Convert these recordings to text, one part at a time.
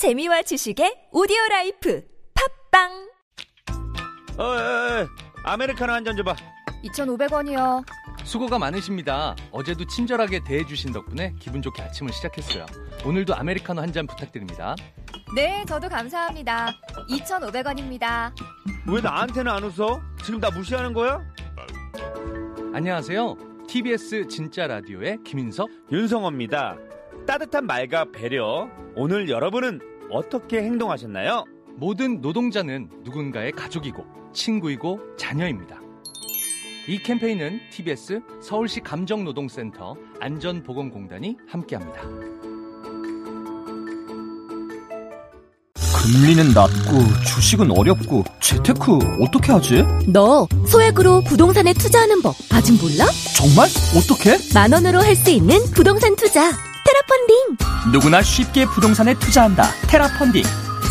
재미와 지식의 오디오 라이프 팟빵 어, 어, 어, 아메리카노 한 잔 줘봐. 2,500원이요. 수고가 많으십니다. 어제도 친절하게 대해주신 덕분에 기분 좋게 아침을 시작했어요. 오늘도 아메리카노 한 잔 부탁드립니다. 네, 저도 감사합니다. 2,500원입니다. 왜 나한테는 안 웃어? 지금 나 무시하는 거야? 안녕하세요. TBS 진짜 라디오의 김인석. 윤성호입니다. 따뜻한 말과 배려. 오늘 여러분은 어떻게 행동하셨나요? 모든 노동자는 누군가의 가족이고 친구이고 자녀입니다. 이 캠페인은 TBS 서울시 감정노동센터 안전보건공단이 함께합니다. 금리는 낮고 주식은 어렵고 재테크 어떻게 하지? 너 소액으로 부동산에 투자하는 법 아직 몰라? 정말? 어떻게? 만 원으로 할 수 있는 부동산 투자 테라펀딩 누구나 쉽게 부동산에 투자한다. 테라펀딩.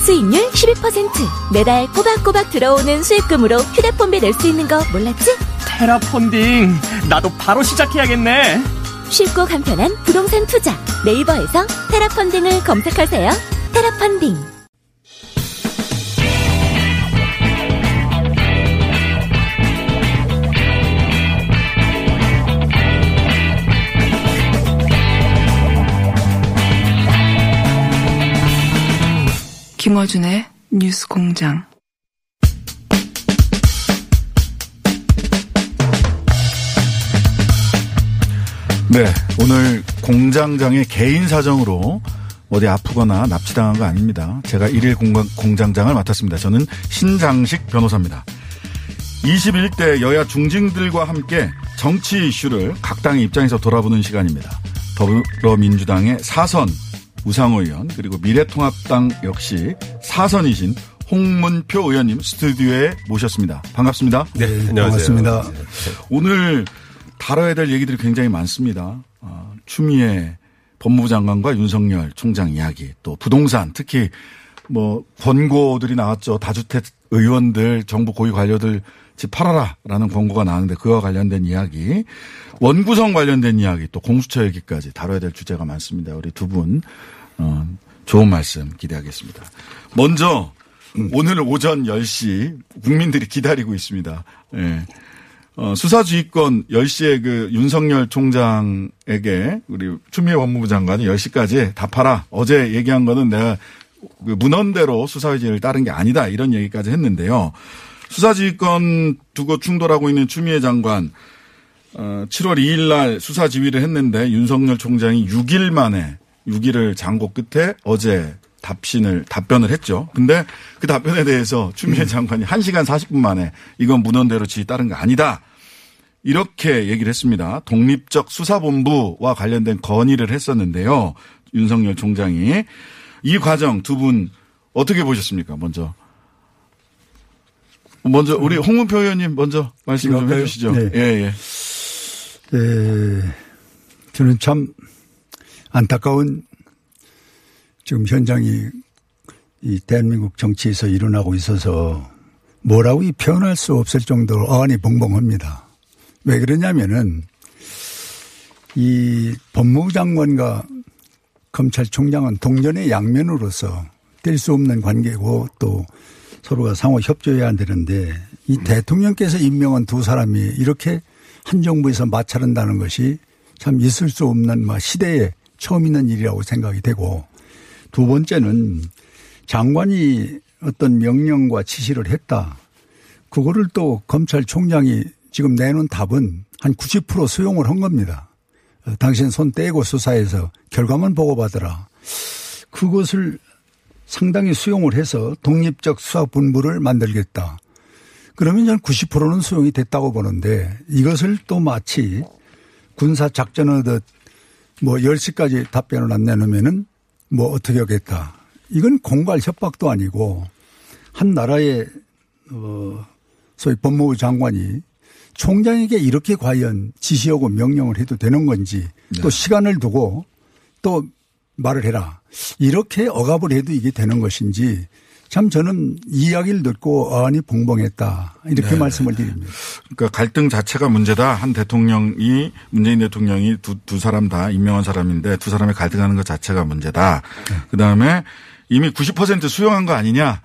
수익률 12% 매달 꼬박꼬박 들어오는 수익금으로 휴대폰비 낼 수 있는 거 몰랐지? 테라펀딩. 나도 바로 시작해야겠네. 쉽고 간편한 부동산 투자 네이버에서 테라펀딩을 검색하세요 테라펀딩 김어준의 뉴스 공장. 네, 오늘 공장장의 개인 사정으로 어디 아프거나 납치당한 거 아닙니다. 제가 일일 공장, 공장장을 맡았습니다. 저는 신장식 변호사입니다. 21대 여야 중진들과 함께 정치 이슈를 각 당의 입장에서 돌아보는 시간입니다. 더불어민주당의 사선 우상호 의원 그리고 미래통합당 역시 사선이신 홍문표 의원님 스튜디오에 모셨습니다. 반갑습니다. 네, 안녕하세요. 반갑습니다. 오늘 다뤄야 될 얘기들이 굉장히 많습니다. 어, 추미애 법무부 장관과 윤석열 총장 이야기, 또 부동산, 특히 뭐 권고들이 나왔죠. 다주택 의원들, 정부 고위 관료들 집 팔아라라는 권고가 나왔는데 그와 관련된 이야기, 원구성 관련된 이야기, 또 공수처 얘기까지 다뤄야 될 주제가 많습니다. 우리 두 분, 어, 좋은 말씀 기대하겠습니다. 먼저 오늘 오전 10시 국민들이 기다리고 있습니다. 예. 어, 수사주의권 10시에 그 윤석열 총장에게 우리 추미애 법무부 장관이 10시까지 답하라. 어제 얘기한 거는 내가 그 문헌대로 수사의지를 따른 게 아니다. 이런 얘기까지 했는데요. 수사지휘권 두고 충돌하고 있는 추미애 장관 어, 7월 2일 날 수사 지휘를 했는데 윤석열 총장이 6일 만에 6일을 장고 끝에 어제 답신을 답변을 했죠. 근데 그 답변에 대해서 추미애 장관이 1시간 40분 만에 이건 문헌대로 지휘 따른 거 아니다. 이렇게 얘기를 했습니다. 독립적 수사본부와 관련된 건의를 했었는데요. 윤석열 총장이 이 과정 두 분 어떻게 보셨습니까? 먼저 먼저 우리 홍문표 의원님 먼저 말씀 좀? 해주시죠. 네. 예, 예. 에, 저는 참 안타까운 지금 현장이 이 대한민국 정치에서 일어나고 있어서 뭐라고 이 표현할 수 없을 정도로 어안이 벙벙합니다. 왜 그러냐면은 이 법무부 장관과 검찰총장은 동전의 양면으로서 뗄 수 없는 관계고 또 서로가 상호 협조해야 되는데 이 대통령께서 임명한 두 사람이 이렇게 한 정부에서 마찰한다는 것이 참 있을 수 없는 막 시대에 처음 있는 일이라고 생각이 되고 두 번째는 장관이 어떤 명령과 지시를 했다. 그거를 또 검찰총장이 지금 내놓은 답은 한 90% 수용을 한 겁니다. 어, 당신 손 떼고 수사해서 결과만 보고받으라. 그것을 상당히 수용을 해서 독립적 수사본부를 만들겠다. 그러면 저는 90%는 수용이 됐다고 보는데 이것을 또 마치 군사 작전하듯 뭐 10시까지 답변을 안 내놓으면은 뭐 어떻게 하겠다. 이건 공갈 협박도 아니고 한 나라의 어 소위 법무부 장관이 총장에게 이렇게 과연 지시하고 명령을 해도 되는 건지 또 시간을 두고 또 말을 해라. 이렇게 억압을 해도 이게 되는 것인지 참 저는 이야기를 듣고 어안이 벙벙했다. 이렇게 네. 말씀을 드립니다. 그러니까 갈등 자체가 문제다. 한 대통령이 문재인 대통령이 두, 두 사람 다 임명한 사람인데 두 사람이 갈등하는 것 자체가 문제다. 그 다음에 이미 90% 수용한 거 아니냐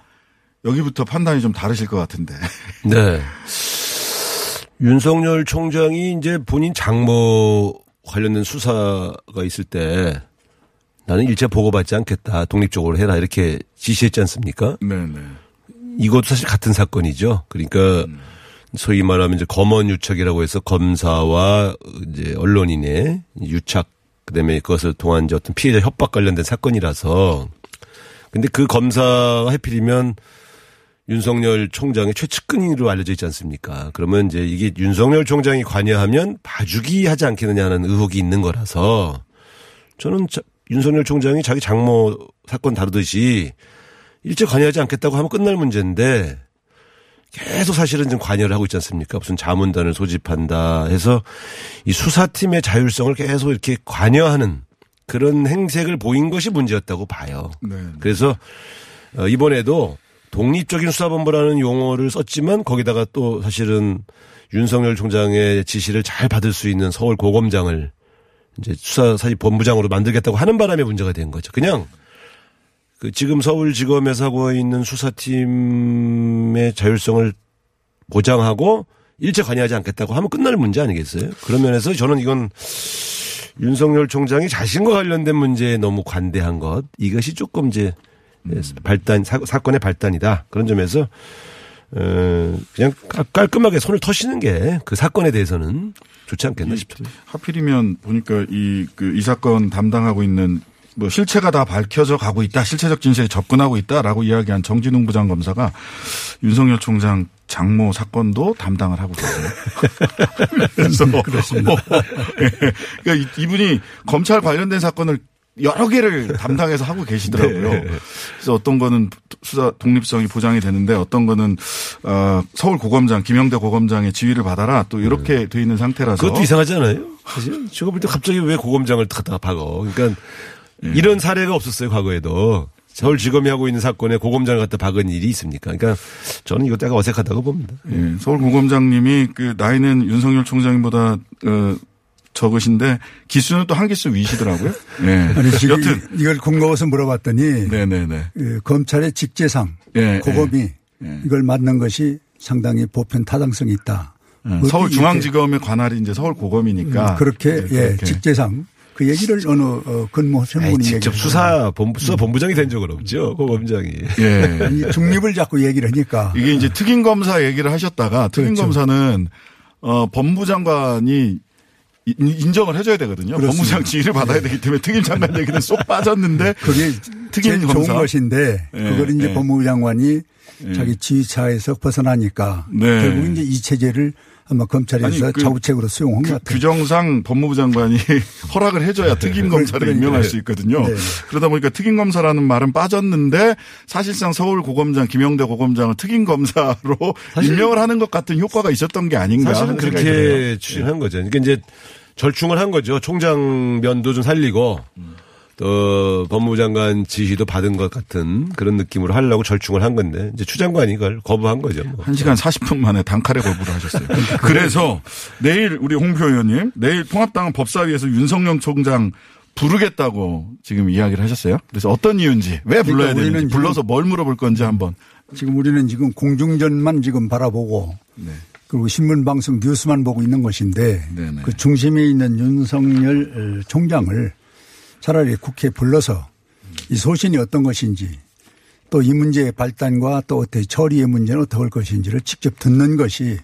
여기부터 판단이 좀 다르실 것 같은데. 네. 윤석열 총장이 이제 본인 장모 관련된 수사가 있을 때 나는 일체 보고받지 않겠다. 독립적으로 해라. 이렇게 지시했지 않습니까? 네네. 이것도 사실 같은 사건이죠. 그러니까 소위 말하면 이제 검언 유착이라고 해서 검사와 이제 언론인의 유착 그다음에 그것을 통한 이제 어떤 피해자 협박 관련된 사건이라서 근데 그 검사가 해필이면 윤석열 총장의 최측근으로 알려져 있지 않습니까? 그러면 이제 이게 윤석열 총장이 관여하면 봐주기 하지 않겠느냐 하는 의혹이 있는 거라서 저는 자- 윤석열 총장이 자기 장모 사건 다루듯이 일제 관여하지 않겠다고 하면 끝날 문제인데 계속 사실은 지금 관여를 하고 있지 않습니까? 무슨 자문단을 소집한다 해서 이 수사팀의 자율성을 계속 이렇게 관여하는 그런 행색을 보인 것이 문제였다고 봐요. 네. 그래서 어, 이번에도 독립적인 수사본부라는 용어를 썼지만 거기다가 또 사실은 윤석열 총장의 지시를 잘 받을 수 있는 서울 고검장을 이제 수사사실 본부장으로 만들겠다고 하는 바람에 문제가 된 거죠. 그냥 그 지금 서울지검에서 하고 있는 수사팀의 자율성을 보장하고 일체 관여하지 않겠다고 하면 끝날 문제 아니겠어요? 그런 면에서 저는 이건 윤석열 총장이 자신과 관련된 문제에 너무 관대한 것 이것이 조금 이제 발단 사, 사건의 발단이다 그런 점에서 어, 그냥 깔- 깔끔하게 손을 터시는 게 그 사건에 대해서는 좋지 않겠나 싶습니다. 하필이면 보니까 이, 그, 이 사건 담당하고 있는 뭐 실체가 다 밝혀져 가고 있다. 실체적 진실에 접근하고 있다라고 이야기한 정진웅 부장검사가 윤석열 총장 장모 사건도 담당을 하고 계세요. 그래서 그렇습니다. 그러니까 이- 이분이 검찰 관련된 사건을 여러 개를 담당해서 하고 계시더라고요. 그래서 어떤 거는 수사 독립성이 보장이 되는데 어떤 거는 어, 서울 고검장 김영대 고검장의 지휘를 받아라 또 이렇게 돼 있는 상태라서 그것도 이상하잖아요. 사실 제가 볼 때 갑자기 왜 고검장을 갖다가 박어. 그러니까 이런 사례가 없었어요 과거에도. 서울지검이 하고 있는 사건에 고검장을 갖다 박은 일이 있습니까? 그러니까 저는 이것도 약간 어색하다고 봅니다. 예, 서울 고검장님이 그 나이는 윤석열 총장보다 어, 적으신데 기수는 또 한 기수 위시더라고요. 예. 아니 지금 여튼 이걸 공고해서 물어봤더니 네네네. 그 검찰의 직제상 예, 고검이 예. 이걸 맡는 것이 상당히 보편 타당성이 있다. 어, 그것도 서울중앙지검의 관할이 이제 서울 고검이니까 이렇게, 음, 그렇게 예 그렇게. 직제상 그 얘기를 어느 어, 근무 전문이 직접 수사 본부 수사 본부장이 된 적은 없죠 고 검장이. 예. 아니, 중립을 자꾸 얘기를 하니까 이게 이제 특임 검사 얘기를 하셨다가 특임 그렇죠. 검사는 어 법무부 장관이 인- 인정을 해줘야 되거든요. 법무장 지휘를 받아야 되기 때문에 특임 장관 얘기는 쏙 빠졌는데 그게 특임 제일 검사? 좋은 것인데 예, 그걸 이제 예. 법무부 장관이 예. 자기 지휘차에서 벗어나니까 네. 결국 이제 이 체제를 아마 검찰에서 아니, 그 자구책으로 수용한 것그 같아요. 규정상 법무부 장관이 허락을 해줘야 특임 검사를 그러니까요. 임명할 수 있거든요. 네. 그러다 보니까 특임 검사라는 말은 빠졌는데 사실상 서울 고검장 김영대 고검장을 특임 검사로 임명을 하는 것 같은 효과가 있었던 게 아닌가. 사실은. 그렇게 추진한 거죠. 그러니까 이제 절충을 한 거죠. 총장 면도 좀 살리고 또 법무부 장관 지휘도 받은 것 같은 그런 느낌으로 하려고 절충을 한 건데 이제 추 장관이 이걸 거부한 거죠. 뭐. 1시간 40분 만에 단칼에 거부를 하셨어요. 그래서 내일 우리 홍표 의원님 내일 통합당은 법사위에서 윤석열 총장 부르겠다고 지금 이야기를 하셨어요. 그래서 어떤 이유인지 왜 불러야 그러니까 우리는 되는지 불러서 뭘 물어볼 건지 한번. 지금 우리는 지금 공중전만 지금 바라보고 네. 그리고 신문 방송 뉴스만 보고 있는 것인데 네네. 그 중심에 있는 윤석열 어, 총장을 차라리 국회에 불러서 이 소신이 어떤 것인지 또 이 문제의 발단과 또 어떻게 처리의 문제는 어떻게 할 것인지를 직접 듣는 것이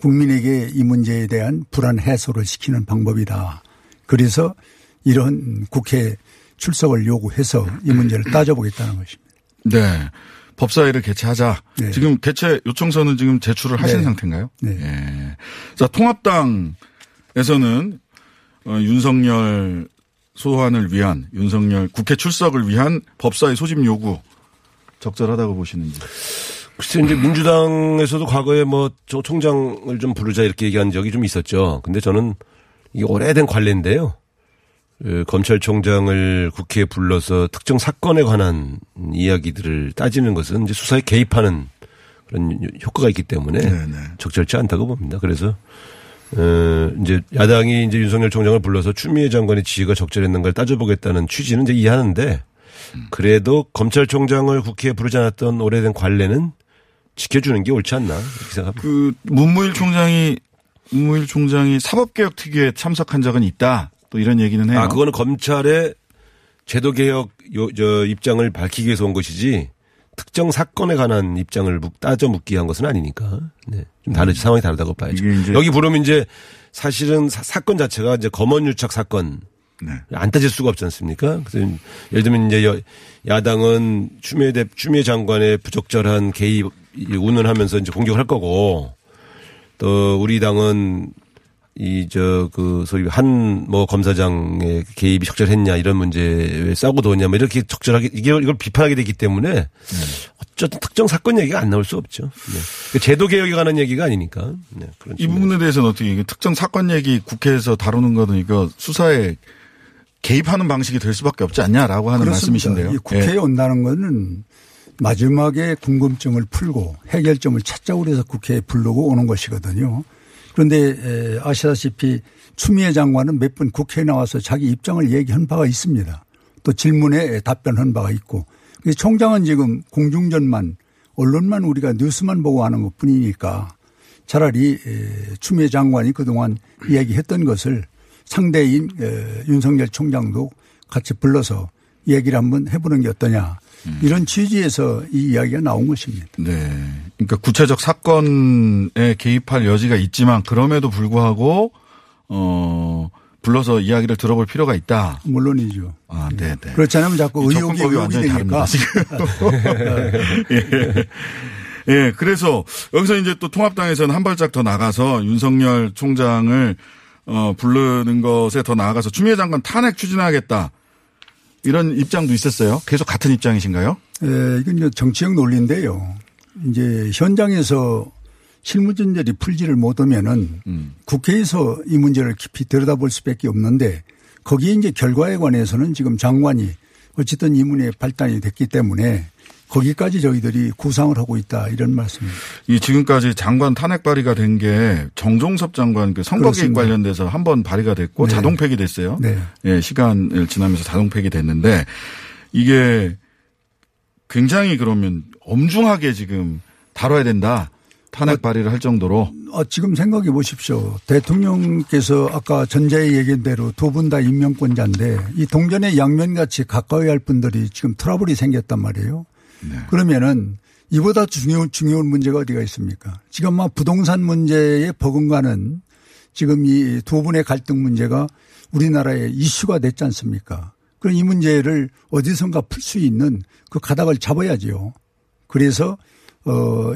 국민에게 이 문제에 대한 불안 해소를 시키는 방법이다. 그래서 이런 국회 출석을 요구해서 이 문제를 따져보겠다는 것입니다. 네. 법사위를 개최하자. 네. 지금 개최 요청서는 지금 제출을 하신 네. 상태인가요? 네. 예. 자, 통합당에서는 어, 윤석열 소환을 위한 윤석열 국회 출석을 위한 법사위 소집 요구 적절하다고 보시는지. 글쎄 이제 민주당에서도 과거에 뭐 저 총장을 좀 부르자 이렇게 얘기한 적이 좀 있었죠. 근데 저는 이게 오래된 관례인데요. 그 검찰총장을 국회에 불러서 특정 사건에 관한 이야기들을 따지는 것은 이제 수사에 개입하는 그런 효과가 있기 때문에 네네. 적절치 않다고 봅니다. 그래서 어 이제 야당이 이제 윤석열 총장을 불러서 추미애 장관의 지휘가 적절했는가를 따져보겠다는 취지는 이제 이해하는데 그래도 검찰총장을 국회에 부르지 않았던 오래된 관례는 지켜주는 게 옳지 않나 이렇게 생각합니다. 그 문무일 총장이 문무일 총장이 사법개혁 특위에 참석한 적은 있다. 또 이런 얘기는 해요. 아 그거는 검찰의 제도개혁 요, 저 입장을 밝히기 위해서 온 것이지 특정 사건에 관한 입장을 묵- 따져 묻기 위한 것은 아니니까. 네. 좀 다르지 상황이 다르다고 봐야죠. 여기 부르면 이제 사실은 사, 건 자체가 이제 검언유착 사건 네. 안 따질 수가 없지 않습니까? 그래서 예를 들면 이제 여- 야당은 추미애 대 추미애 장관의 부적절한 개입 운운하면서 이제 공격을 할 거고 또 우리 당은 이 저 그 소위 한 뭐 검사장의 개입이 적절했냐 이런 문제에 왜 싸고 도냐 뭐 이렇게 적절하게 이게 이걸 비판하게 되기 때문에 어쨌든 특정 사건 얘기가 안 나올 수 없죠. 네. 그 제도 개혁에 관한 얘기가 아니니까. 네. 그런 이. 부분에 대해서는 어떻게 이게 특정 사건 얘기 국회에서 다루는 거는 이거 수사에 개입하는 방식이 될 수밖에 없지 않냐라고 하는 그렇습니다. 말씀이신데요. 이 국회에 예. 온다는 것은 마지막에 궁금증을 풀고 해결점을 찾자고 그래서 국회에 부르고 오는 것이거든요. 그런데 에, 아시다시피 추미애 장관은 몇 번 국회에 나와서 자기 입장을 얘기한 바가 있습니다. 또 질문에 답변한 바가 있고 그래서 총장은 지금 공중전만 언론만 우리가 뉴스만 보고 하는 것 뿐이니까 차라리 에, 추미애 장관이 그동안 이야기했던 것을 상대인 에, 윤석열 총장도 같이 불러서 얘기를 한번 해보는 게 어떠냐 이런 취지에서 이 이야기가 나온 것입니다. 네. 그러니까 구체적 사건에 개입할 여지가 있지만 그럼에도 불구하고 어 불러서 이야기를 들어볼 필요가 있다. 물론이죠. 아, 네, 네. 그렇지 않으면 자꾸 이 의혹이 의혹이 되니까. 예. 예, 그래서 여기서 이제 또 통합당에서는 한 발짝 더 나가서 윤석열 총장을 어 부르는 것에 더 나아가서 추미애 장관 탄핵 추진하겠다. 이런 입장도 있었어요. 계속 같은 입장이신가요? 에, 이건 정치적 논리인데요. 이제 현장에서 실무진들이 풀지를 못하면은 음. 국회에서 이 문제를 깊이 들여다볼 수밖에 없는데 거기에 이제 결과에 관해서는 지금 장관이 어쨌든 이 문에 발단이 됐기 때문에 거기까지 저희들이 구상을 하고 있다 이런 말씀입니다. 이 지금까지 장관 탄핵 발의가 된 게 정종섭 장관 그 선거 개입 그렇습니다. 관련돼서 한 번 발의가 됐고 네. 자동 폐기 됐어요. 네. 예, 시간을 지나면서 자동 폐기 됐는데 이게 굉장히 그러면 엄중하게 지금 다뤄야 된다. 탄핵 발의를 할 정도로 어, 지금 생각해 보십시오. 대통령께서 아까 전자의 얘기한 대로 두 분 다 임명권자인데 이 동전의 양면같이 가까이 할 분들이 지금 트러블이 생겼단 말이에요. 그러면은 이보다 중요, 중요한 문제가 어디가 있습니까? 지금 막 부동산 문제에 버금가는 지금 이 두 분의 갈등 문제가 우리나라에 이슈가 됐지 않습니까? 그럼 이 문제를 어디선가 풀 수 있는 그 가닥을 잡아야지요. 그래서 어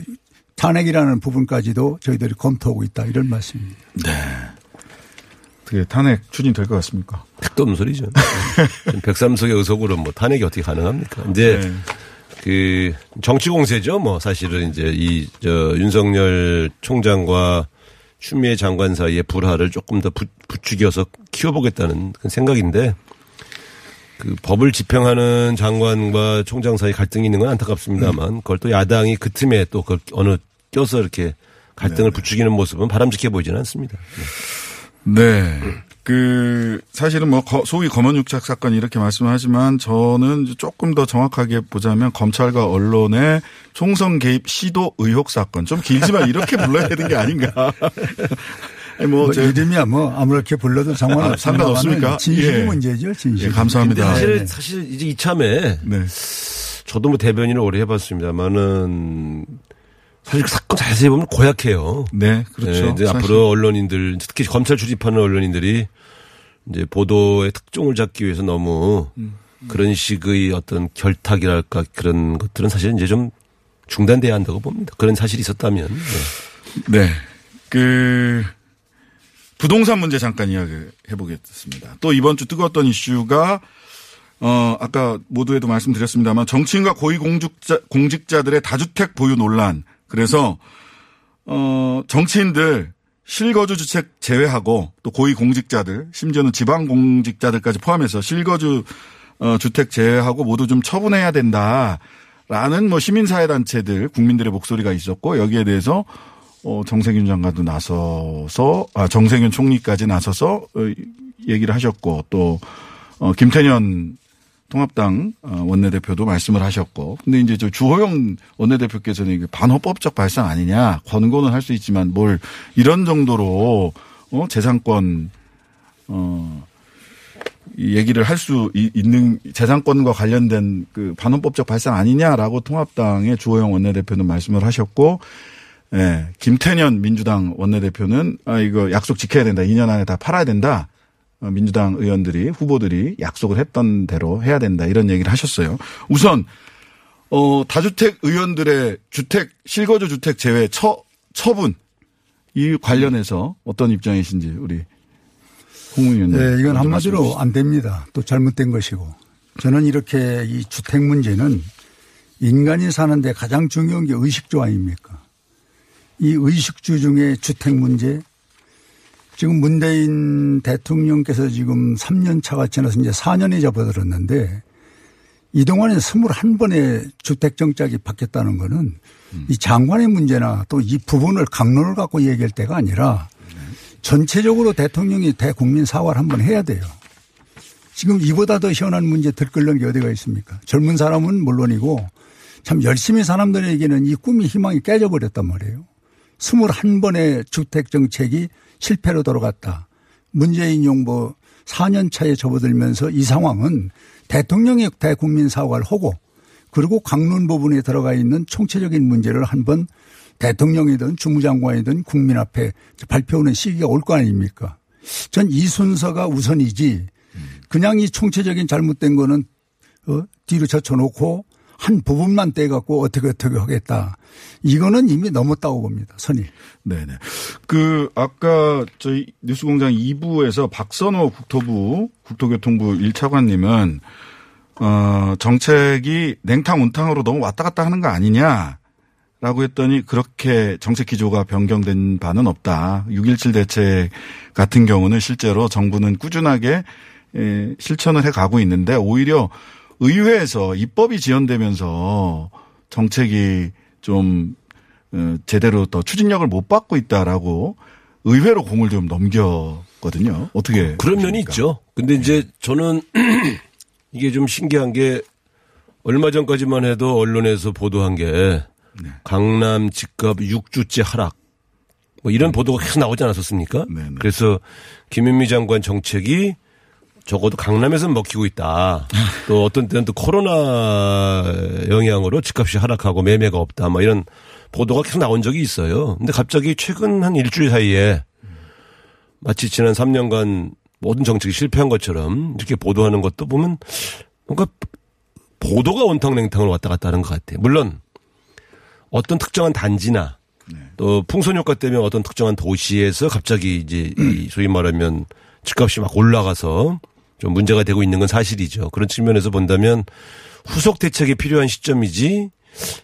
탄핵이라는 부분까지도 저희들이 검토하고 있다 이런 말씀입니다. 어떻게 탄핵 추진될 것 같습니까? 택도 없는 소리죠. 백삼석의 의석으로 뭐 탄핵이 어떻게 가능합니까? 이제 네. 그 정치 공세죠. 뭐 사실은 이제 이 저 윤석열 총장과 추미애 장관 사이의 불화를 조금 더 부, 부추겨서 키워보겠다는 그런 생각인데 그 법을 집행하는 장관과 총장 사이 갈등이 있는 건 안타깝습니다만 그걸 또 야당이 그 틈에 또 그걸 어느 껴서 이렇게 갈등을 부추기는 모습은 바람직해 보이지는 않습니다. 네. 네. 그 사실은 뭐 거- 소위 검언육착 사건 이렇게 말씀하지만 저는 조금 더 정확하게 보자면 검찰과 언론의 총선 개입 시도 의혹 사건 좀 길지만 이렇게 불러야 되는 게 아닌가. 아니 뭐 뭐 제- 이름이야 뭐 아무렇게 불러도. 아, 상관없습니까? 진실이 예. 문제죠, 진실. 예, 감사합니다. 근데 사실 네. 사실 이제 이참에 네. 저도 뭐 대변인을 오래 해봤습니다만은 사실 그 사건 자세히 보면 고약해요. 네, 그렇죠. 네, 이제 사실. 앞으로 언론인들 특히 검찰 출입하는 언론인들이 이제 보도의 특종을 잡기 위해서 너무 음. 그런 식의 어떤 결탁이랄까 그런 것들은 사실 이제 좀 중단돼야 한다고 봅니다. 그런 사실이 있었다면. 네. 네. 그 부동산 문제 잠깐 이야기 해 보겠습니다. 또 이번 주 뜨거웠던 이슈가 어 아까 모두에도 말씀드렸습니다만 정치인과 고위 공직자 공직자들의 다주택 보유 논란. 그래서 어 정치인들 실거주 주택 제외하고 또 고위 공직자들 심지어는 지방 공직자들까지 포함해서 실거주 어, 주택 제외하고 모두 좀 처분해야 된다라는 뭐 시민사회 단체들 국민들의 목소리가 있었고 여기에 대해서 어, 정세균 장관도 나서서 아 정세균 총리까지 나서서 어, 얘기를 하셨고 또 어, 김태년 통합당 어, 원내대표도 말씀을 하셨고, 근데 이제 저 주호영 원내대표께서는 이게 반헌법적 발상 아니냐 권고는 할 수 있지만 뭘 이런 정도로 어 재산권 어. 이 얘기를 할 수 있는 재산권과 관련된 그 반헌법적 발상 아니냐라고 통합당의 주호영 원내대표는 말씀을 하셨고, 예, 김태년 민주당 원내대표는 아 이거 약속 지켜야 된다. 2년 안에 다 팔아야 된다. 어, 민주당 의원들이 후보들이 약속을 했던 대로 해야 된다. 이런 얘기를 하셨어요. 우선 어 다주택 의원들의 주택 실거주 주택 제외 처 처분 이 관련해서 어떤 입장이신지 우리 홍 의원님. 네, 이건 한마디로 안 됩니다. 또 잘못된 것이고. 저는 이렇게 이 주택 문제는 인간이 사는데 가장 중요한 게 의식주 아닙니까? 이 의식주 중에 주택 문제 지금 문재인 대통령께서 지금 3년 차가 지나서 이제 4년이 접어들었는데 이동안에 21번의 주택 정책이 바뀌었다는 거는 음. 이 장관의 문제나 또 이 부분을 강론을 갖고 얘기할 때가 아니라 전체적으로 대통령이 대국민 사과를 한번 해야 돼요. 지금 이보다 더 시원한 문제 들끓는 게 어디가 있습니까? 젊은 사람은 물론이고 참 열심히 사람들에게는 이 꿈이 희망이 깨져버렸단 말이에요. 21번의 주택 정책이 실패로 돌아갔다. 문재인 용보 4년 차에 접어들면서 이 상황은 대통령의 대국민 사과를 하고 그리고 강론 부분에 들어가 있는 총체적인 문제를 한번 대통령이든 주무장관이든 국민 앞에 발표하는 시기가 올 거 아닙니까? 전 이 순서가 우선이지 그냥 이 총체적인 잘못된 거는 어, 뒤로 젖혀놓고 한 부분만 떼갖고 어떻게 어떻게 하겠다. 이거는 이미 넘었다고 봅니다. 선이. 네네. 그 아까 저희 뉴스공장 2부에서 박선호 국토부 국토교통부 1차관님은 어 정책이 냉탕 온탕으로 너무 왔다 갔다 하는 거 아니냐. 라고 했더니 그렇게 정책 기조가 변경된 바는 없다. 6.17 대책 같은 경우는 실제로 정부는 꾸준하게 실천을 해 가고 있는데 오히려 의회에서 입법이 지연되면서 정책이 좀 어, 제대로 더 추진력을 못 받고 있다라고 의회로 공을 좀 넘겼거든요. 어떻게 그런 면이 있죠. 근데 이제 저는 이게 좀 신기한 게 얼마 전까지만 해도 언론에서 보도한 게 네. 강남 집값 6주째 하락 뭐 이런 네. 보도가 계속 나오지 않았었습니까? 네, 네. 그래서 김현미 장관 정책이 적어도 강남에서 먹히고 있다. 또 어떤 때는 또 코로나 영향으로 집값이 하락하고 매매가 없다. 뭐 이런 보도가 계속 나온 적이 있어요. 근데 갑자기 최근 한 일주일 사이에 마치 지난 3년간 모든 정책이 실패한 것처럼 이렇게 보도하는 것도 보면 뭔가 보도가 온탕냉탕을 왔다 갔다 하는 것 같아요. 물론 어떤 특정한 단지나 네. 또 풍선 효과 때문에 어떤 특정한 도시에서 갑자기 이제 이 소위 말하면 집값이 막 올라가서 좀 문제가 되고 있는 건 사실이죠. 그런 측면에서 본다면 후속 대책이 필요한 시점이지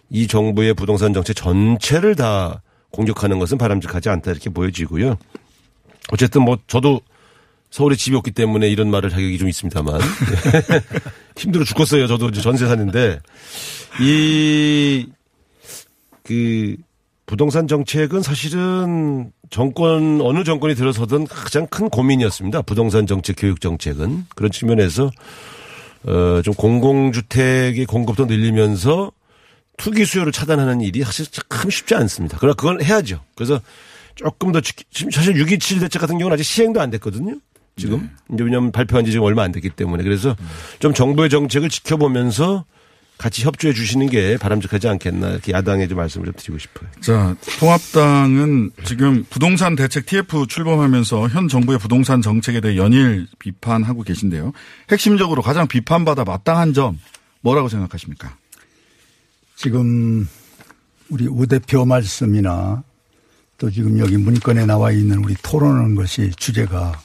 이 정부의 부동산 정책 전체를 다 공격하는 것은 바람직하지 않다 이렇게 보여지고요. 어쨌든 뭐 저도 서울에 집이 없기 때문에 이런 말을 자격이 좀 있습니다만 힘들어 죽겠어요. 저도 전세 사는데 이 그 부동산 정책은 사실은 정권 어느 정권이 들어서든 가장 큰 고민이었습니다. 부동산 정책, 교육 정책은 그런 측면에서 어 좀 공공주택의 공급도 늘리면서 투기 수요를 차단하는 일이 사실 참 쉽지 않습니다. 그러나 그걸 해야죠. 그래서 조금 더 지금 사실 6.27 대책 같은 경우는 아직 시행도 안 됐거든요. 지금 네. 이제 왜냐하면 발표한 지 지금 얼마 안 됐기 때문에 그래서 좀 정부의 정책을 지켜보면서 같이 협조해 주시는 게 바람직하지 않겠나 이렇게 야당에 좀 말씀을 좀 드리고 싶어요. 자, 통합당은 지금 부동산 대책 TF 출범하면서 현 정부의 부동산 정책에 대해 연일 비판하고 계신데요. 핵심적으로 가장 비판받아 마땅한 점 뭐라고 생각하십니까? 지금 우리 우 대표 말씀이나 또 지금 여기 문건에 나와 있는 우리 토론하는 것이 주제가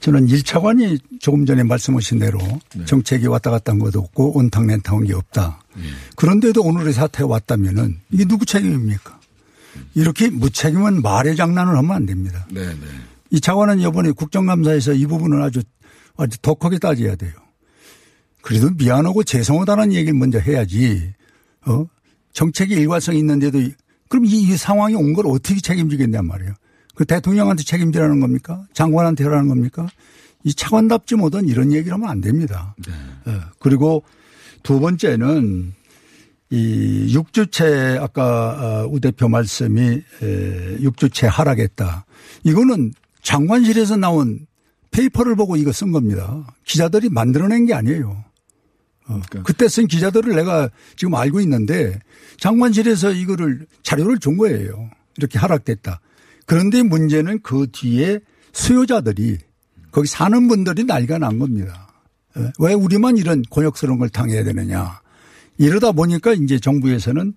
저는 1차관이 조금 전에 말씀하신 대로 네. 정책이 왔다 갔다 한 것도 없고 온탕냉탕한 게 없다. 네. 그런데도 오늘의 사태가 왔다면은 이게 누구 책임입니까? 이렇게 무책임한 말의 장난을 하면 안 됩니다. 네, 네. 이 차관은 이번에 국정감사에서 이 부분을 아주 아주 독하게 따져야 돼요. 그래도 미안하고 죄송하다는 얘기를 먼저 해야지. 어? 정책이 일관성이 있는데도 그럼 이, 이 상황이 온 걸 어떻게 책임지겠냔 말이에요. 그 대통령한테 책임지라는 겁니까? 장관한테 하라는 겁니까? 이 차관답지 못한 이런 얘기를 하면 안 됩니다. 예. 그리고 두 번째는 이 6주채 아까 어, 우 대표 말씀이 에, 6주채 하락했다. 이거는 장관실에서 나온 페이퍼를 보고 이거 쓴 겁니다. 기자들이 만들어낸 게 아니에요. 어, 그때 쓴 기자들을 내가 지금 알고 있는데 장관실에서 이거를 자료를 준 거예요. 이렇게 하락됐다. 그런데 문제는 그 뒤에 수요자들이 거기 사는 분들이 난리가 난 겁니다. 예. 왜 우리만 이런 곤욕스러운 걸 당해야 되느냐. 이러다 보니까 이제 정부에서는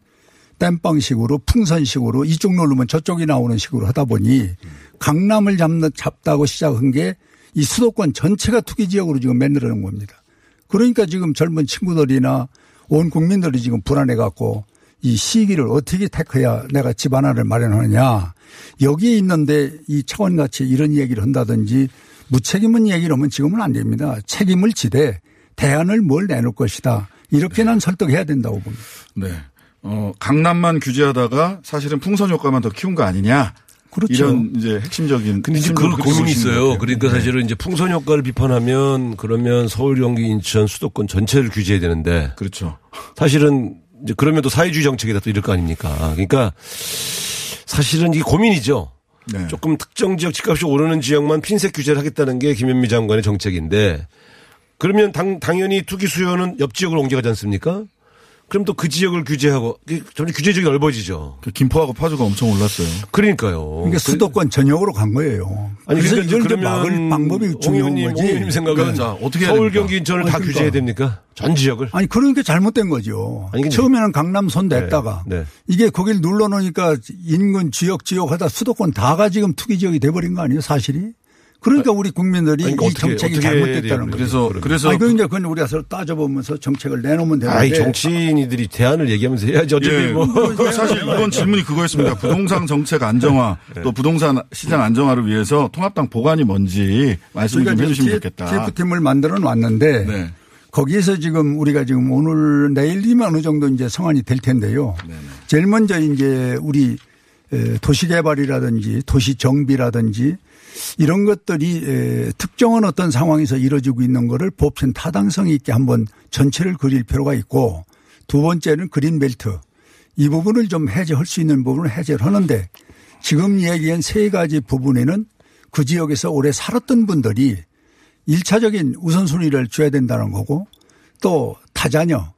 땜빵식으로 풍선식으로 이쪽 누르면 저쪽이 나오는 식으로 하다 보니 강남을 잡는, 잡다고 시작한 게 이 수도권 전체가 투기 지역으로 지금 만들어 놓은 겁니다. 그러니까 지금 젊은 친구들이나 온 국민들이 지금 불안해 갖고 이 시기를 어떻게 택해야 내가 집 하나를 마련하느냐. 여기에 있는데 이 차원같이 이런 얘기를 한다든지 무책임한 얘기를 하면 지금은 안 됩니다. 책임을 지되 대안을 뭘 내놓을 것이다. 이렇게 난 설득해야 된다고 봅니다. 네. 어, 강남만 규제하다가 사실은 풍선 효과만 더 키운 거 아니냐. 그렇죠. 이런 이제 핵심적인. 근데 이제 그 그렇게 고민이 있어요. 그러니까 네. 사실은 이제 풍선 효과를 비판하면 그러면 서울, 경기, 인천, 수도권 전체를 규제해야 되는데 그렇죠. 사실은 이제 그러면 또 사회주의 정책이다 또 이럴 거 아닙니까? 그러니까 사실은 이게 고민이죠. 네. 조금 특정 지역 집값이 오르는 지역만 핀셋 규제를 하겠다는 게 김현미 장관의 정책인데 그러면 당, 당연히 투기 수요는 옆 지역으로 옮겨가지 않습니까? 그럼 또 그 지역을 규제하고 이게 점점 규제 지역이 넓어지죠. 그 김포하고 파주가 엄청 올랐어요. 그러니까요. 그러니까 수도권 전역으로 간 거예요. 아니 그래서 그러니까 이런 막을 방법이 홍 중요한 의원님, 거지. 홍 의원님 생각은 그러니까 자, 어떻게 서울? 경기, 인천을 다 아니, 규제해야 그러니까. 됩니까? 전 지역을? 아니 그러니까 잘못된 거죠. 아니, 처음에는 강남 손 댔다가 네, 네. 이게 거길 눌러놓으니까 인근 지역 지역 하다 수도권 다가 지금 투기 지역이 돼버린 거 아니에요 사실이? 그러니까 우리 국민들이 아니, 이 어떻게- 정책이 어떻게 잘못됐다는 거죠. 그래서 그러면. 그래서 아니 그러니까 그건 우리가 서로 따져보면서 정책을 내놓으면 되는데 아이 정치인이들이 대안을 얘기하면서 해야지 어차피 예, 뭐그 사실 이번 질문이 그거였습니다. 부동산 정책 안정화 네. 또 부동산 시장 안정화를 위해서 통합당 보관이 뭔지 말씀 좀 해주시면 좋겠다. TF팀을 만들어 놨는데 네. 거기에서 지금 우리가 지금 오늘 내일이면 어느 정도 이제 성안이 될 텐데요. 제일 먼저 이제 우리 에, 도시개발이라든지 도시 정비라든지 이런 것들이 에, 특정한 어떤 상황에서 이루어지고 있는 거를 보편 타당성 있게 한번 전체를 그릴 필요가 있고 두 번째는 그린벨트. 이 부분을 좀 해제할 수 있는 부분을 해제를 하는데 지금 얘기한 세 가지 부분에는 그 지역에서 오래 살았던 분들이 일차적인 우선순위를 줘야 된다는 거고 또 다자녀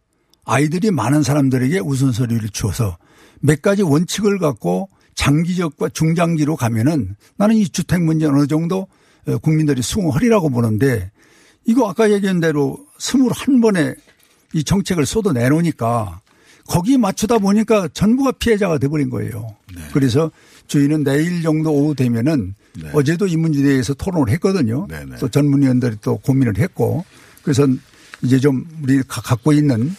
아이들이 많은 사람들에게 우선순위를 주어서 몇 가지 원칙을 갖고 장기적과 중장기로 가면은 나는 이 주택 문제 어느 정도 어, 국민들이 수긍하리라고 보는데 이거 아까 얘기한 대로 스물 한 번에 이 정책을 쏟아 내놓으니까 거기에 맞추다 보니까 전부가 피해자가 돼버린 거예요. 그래서 저희는 내일 정도 오후 되면은 어제도 이 문제에 대해서 토론을 했거든요. 네, 네. 또 전문위원들이 또 고민을 했고 그래서 이제 좀 우리 가- 갖고 있는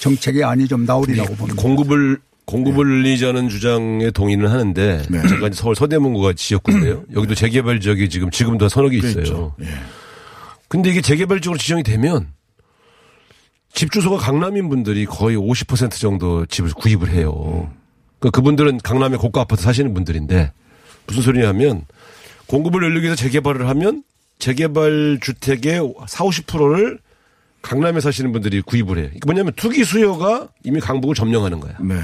정책의 안이 좀 나오리라고 봅니다. 공급을 공급을 늘리자는 주장에 동의는 하는데 네. 이제 서울 서대문구가 지역구인데요. 여기도 재개발 지역이 지금 지금도 서너 개 있어요. 그렇죠. 예. 근데 이게 재개발 지역으로 지정이 되면 집 주소가 강남인 분들이 거의 50% 정도 집을 구입을 해요. 그 그분들은 강남의 고가 아파트 사시는 분들인데 무슨 소리냐면 공급을 늘리기 위해서 재개발을 하면 재개발 주택의 4, 50%를 강남에 사시는 분들이 구입을 해요. 이게 뭐냐면 투기 수요가 이미 강북을 점령하는 거야. 네.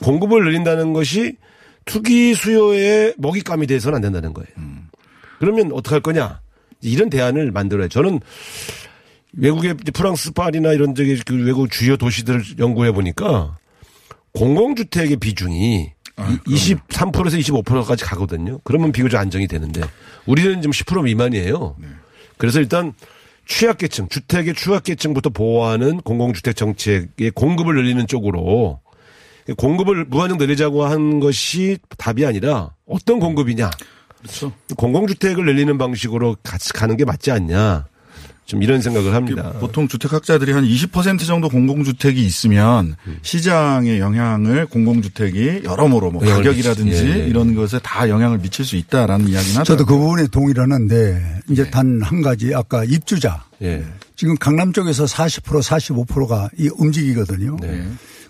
공급을 늘린다는 것이 투기 수요의 먹잇감이 돼서는 안 된다는 거예요. 그러면 어떡할 거냐? 이런 대안을 만들어야 저는 외국의 프랑스 파리나 이런 저기 그 외국 주요 도시들을 연구해 보니까 공공주택의 비중이 아, 23%에서 25%까지 가거든요. 그러면 비교적 안정이 되는데 우리는 지금 10% 미만이에요. 네. 그래서 일단 취약계층, 주택의 취약계층부터 보호하는 공공주택 정책의 공급을 늘리는 쪽으로 공급을 무한정 늘리자고 한 것이 답이 아니라 어떤 공급이냐. 그렇죠. 공공주택을 늘리는 방식으로 같이 가는 게 맞지 않냐. 좀 이런 생각을 합니다. 보통 주택학자들이 한 20% 정도 공공주택이 있으면 음. 시장의 영향을 공공주택이 여러모로 뭐 가격이라든지. 예, 예. 이런 것에 다 영향을 미칠 수 있다라는 이야기는 하죠. 저도 그 부분에 동의를 하는데 이제 단한 가지 아까 입주자 예. 지금 강남 쪽에서 40% 45%가 이 움직이거든요. 네.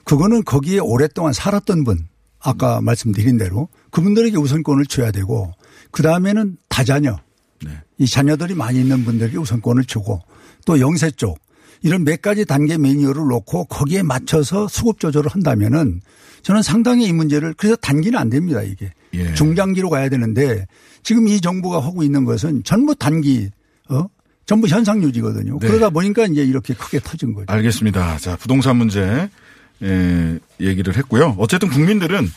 그거는 거기에 오랫동안 살았던 분 아까 말씀드린 대로 그분들에게 우선권을 줘야 되고 그 다음에는 다자녀 네. 이 자녀들이 많이 있는 분들에게 우선권을 주고 또 영세 쪽 이런 몇 가지 단계 매뉴얼을 놓고 거기에 맞춰서 수급 조절을 한다면은 저는 상당히 이 문제를 그래서 단기는 안 됩니다 이게 예. 중장기로 가야 되는데 지금 이 정부가 하고 있는 것은 전부 단기 어 전부 현상 유지거든요. 네. 그러다 보니까 이제 이렇게 크게 터진 거죠. 알겠습니다. 자, 부동산 문제 에, 얘기를 했고요. 어쨌든 국민들은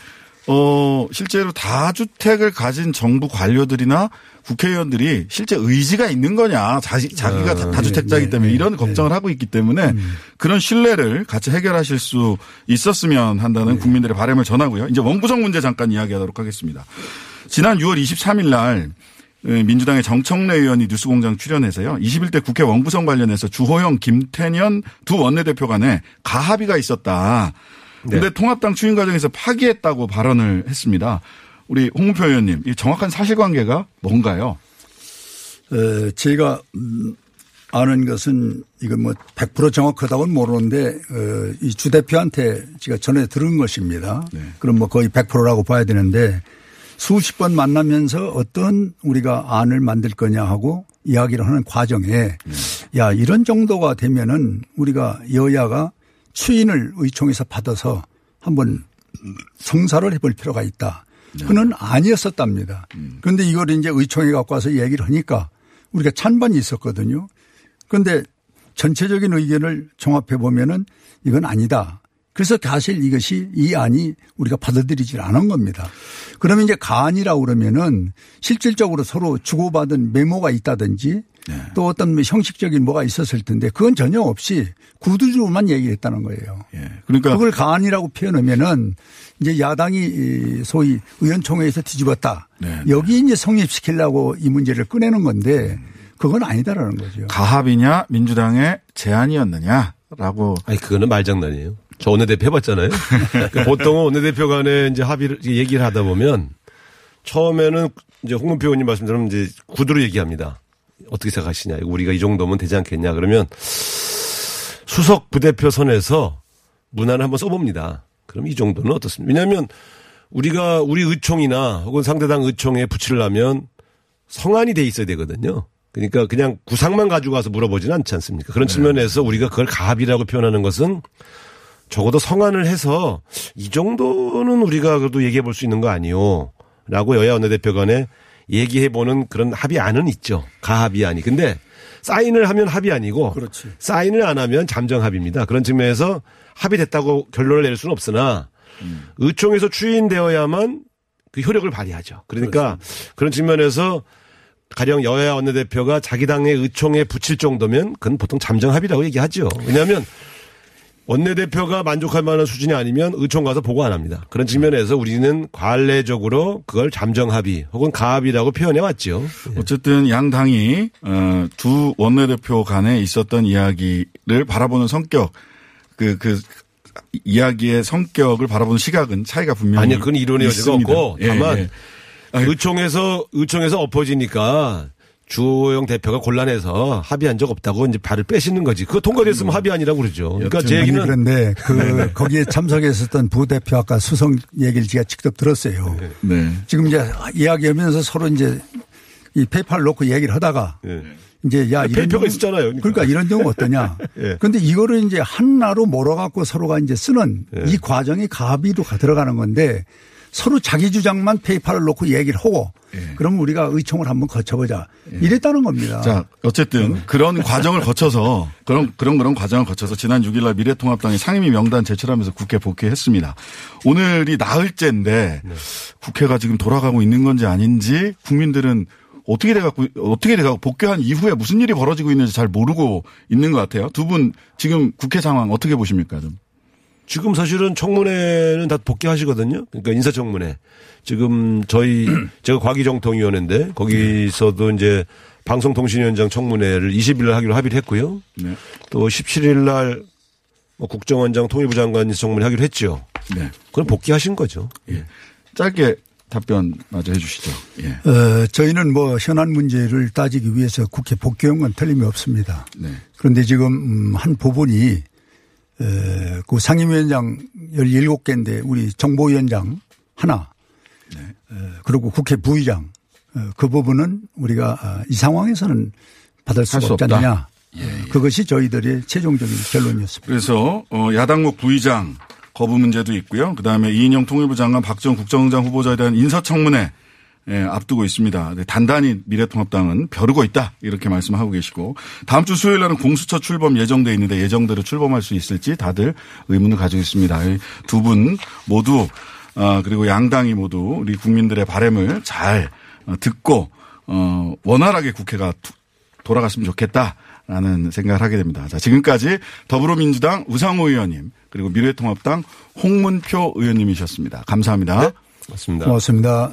어 실제로 다주택을 가진 정부 관료들이나 국회의원들이 실제 의지가 있는 거냐 자기, 자기가 다- 다주택자이기 네, 때문에 네, 이런 네. 걱정을 하고 있기 때문에 그런 신뢰를 같이 해결하실 수 있었으면 한다는 네. 국민들의 바람을 전하고요. 이제 원구성 문제 잠깐 이야기하도록 하겠습니다. 지난 6월 23일 날 에, 민주당의 정청래 의원이 뉴스공장 출연해서요. 21대 국회 원구성 관련해서 주호영, 김태년 두 원내대표 간에 가합의가 있었다. 근데 통합당 추인 과정에서 파기했다고 발언을 했습니다. 우리 홍문표 의원님, 이 정확한 사실관계가 뭔가요? 어, 제가 음, 아는 것은 이건 뭐 100% 정확하다고는 모르는데 어, 이주 대표한테 제가 전에 들은 것입니다. 네. 그럼 뭐 거의 100%라고 봐야 되는데 수십 번 만나면서 어떤 우리가 안을 만들 거냐 하고 이야기를 하는 과정에 야 이런 정도가 되면은 우리가 여야가 추인을 의총에서 받아서 한번 성사를 해볼 필요가 있다. 그는 아니었었답니다. 그런데 이걸 이제 의총에 갖고 와서 얘기를 하니까 우리가 찬반이 있었거든요. 그런데 전체적인 의견을 종합해 보면은 이건 아니다. 그래서 사실 이것이 이 안이 우리가 받아들이질 않은 겁니다. 그러면 이제 가안이라고 그러면은 실질적으로 서로 주고받은 메모가 있다든지 또 어떤 뭐 형식적인 뭐가 있었을 텐데 그건 전혀 없이 구두주만 얘기했다는 거예요. 예. 그러니까 그걸 가안이라고 표현하면은 이제 야당이 이 소위 의원총회에서 뒤집었다. 네, 네. 여기 이제 성립시키려고 이 문제를 꺼내는 건데 그건 아니다라는 거죠. 가합이냐 민주당의 제안이었느냐라고 아니 그거는 말장난이에요. 저 원내대표 해봤잖아요. 그 보통은 원내대표 간에 이제 합의를 얘기를 하다 보면 처음에는 이제 홍문표 의원님 말씀처럼 이제 구두로 얘기합니다. 어떻게 생각하시냐. 우리가 이 정도면 되지 않겠냐. 그러면 수석 부대표 선에서 문안을 한번 써봅니다. 그럼 이 정도는 어떻습니까? 왜냐하면 우리가 우리 의총이나 혹은 상대당 의총에 붙이려면 성안이 돼 있어야 되거든요. 그러니까 그냥 구상만 가지고 가서 물어보지는 않지 않습니까? 그런 측면에서 우리가 그걸 가합이라고 표현하는 것은 적어도 성안을 해서 이 정도는 우리가 그래도 얘기해 볼 수 있는 거 아니요. 라고 여야 원내대표 간에 얘기해 보는 그런 합의안은 있죠. 가합의안이. 근데 사인을 하면 합의 아니고 그렇지. 사인을 안 하면 잠정 합의입니다. 그런 측면에서 합의됐다고 결론을 낼 수는 없으나 의총에서 추인되어야만 그 효력을 발휘하죠. 그러니까 그런 측면에서 가령 여야 원내대표가 자기 당의 의총에 붙일 정도면 그건 보통 잠정 합의라고 얘기하죠. 왜냐하면 원내대표가 만족할 만한 수준이 아니면 의총 가서 보고 안 합니다. 그런 측면에서 우리는 관례적으로 그걸 잠정 합의 혹은 가합이라고 표현해 왔죠. 어쨌든 양 당이 어, 두 원내대표 간에 있었던 이야기를 바라보는 성격 그그 이야기의 성격을 바라보는 시각은 차이가 분명히 아니, 그건 이론의 여지가. 없고 예, 다만 예. 아니, 의총에서 의총에서 엎어지니까 주호영 대표가 곤란해서 합의한 적 없다고 이제 발을 빼시는 거지. 그거 통과됐으면 합의안이라고 그러죠. 그러니까 제 얘기는 그런데 그 거기에 참석했었던 부대표 아까 수석 얘기를 제가 직접 들었어요. 네. 지금 이제 이야기하면서 서로 이제 이 paper를 놓고 얘기를 하다가 예. 이제 야 이런 paper가 경우- 있었잖아요. 그러니까. 그러니까 이런 경우 어떠냐. 예. 그런데 이거를 이제 하나로 몰아갖고 서로가 이제 쓰는 예. 이 과정이 합의로 가- 들어가는 건데 서로 자기 주장만 paper를 놓고 얘기를 하고 예. 그럼 우리가 의총을 한번 거쳐보자 이랬다는 겁니다. 자, 어쨌든 그런 과정을 거쳐서 그런 그런 그런 과정을 거쳐서 지난 6일날 미래통합당이 상임위 명단 제출하면서 국회 복귀했습니다. 오늘이 나흘째인데 국회가 지금 돌아가고 있는 건지 아닌지 국민들은 어떻게 돼갖고 어떻게 돼갖고 복귀한 이후에 무슨 일이 벌어지고 있는지 잘 모르고 있는 것 같아요. 두 분 지금 국회 상황 어떻게 보십니까 좀? 지금 사실은 청문회는 다 복귀하시거든요. 그러니까 인사청문회. 지금 저희 제가 과기정통위원회인데 거기서도 이제 방송통신위원장 청문회를 20일 하기로 합의를 했고요. 네. 또 17일 날뭐 국정원장 통일부 장관 청문회 하기로 했죠. 네. 그건 복귀하신 거죠. 예. 짧게 답변 마저 해주시죠. 예. 어, 저희는 뭐 현안 문제를 따지기 위해서 국회 복귀한 건 틀림이 없습니다. 네. 그런데 지금 음, 한 부분이 에, 그 상임위원장 17개인데 우리 정보위원장 하나 에, 그리고 국회 부의장 어, 그 부분은 우리가 아, 이 상황에서는 받을 수가 수 없지. 않느냐. 그것이 저희들의 최종적인 결론이었습니다. 그래서 어, 야당목 부의장 거부 문제도 있고요. 그다음에 이인영 통일부 장관 박정 국정원장 후보자에 대한 인사청문회 예, 앞두고 있습니다. 네, 단단히 미래통합당은 벼르고 있다 이렇게 말씀하고 계시고 다음 주 수요일 날은 공수처 출범 예정돼 있는데 예정대로 출범할 수 있을지 다들 의문을 가지고 있습니다. 두 분 모두 아, 그리고 양당이 모두 우리 국민들의 바램을 잘 어, 듣고 어, 원활하게 국회가 투- 돌아갔으면 좋겠다라는 생각을 하게 됩니다. 자, 지금까지 더불어민주당 우상호 의원님 그리고 미래통합당 홍문표 의원님이셨습니다. 감사합니다. 맞습니다. 고맙습니다.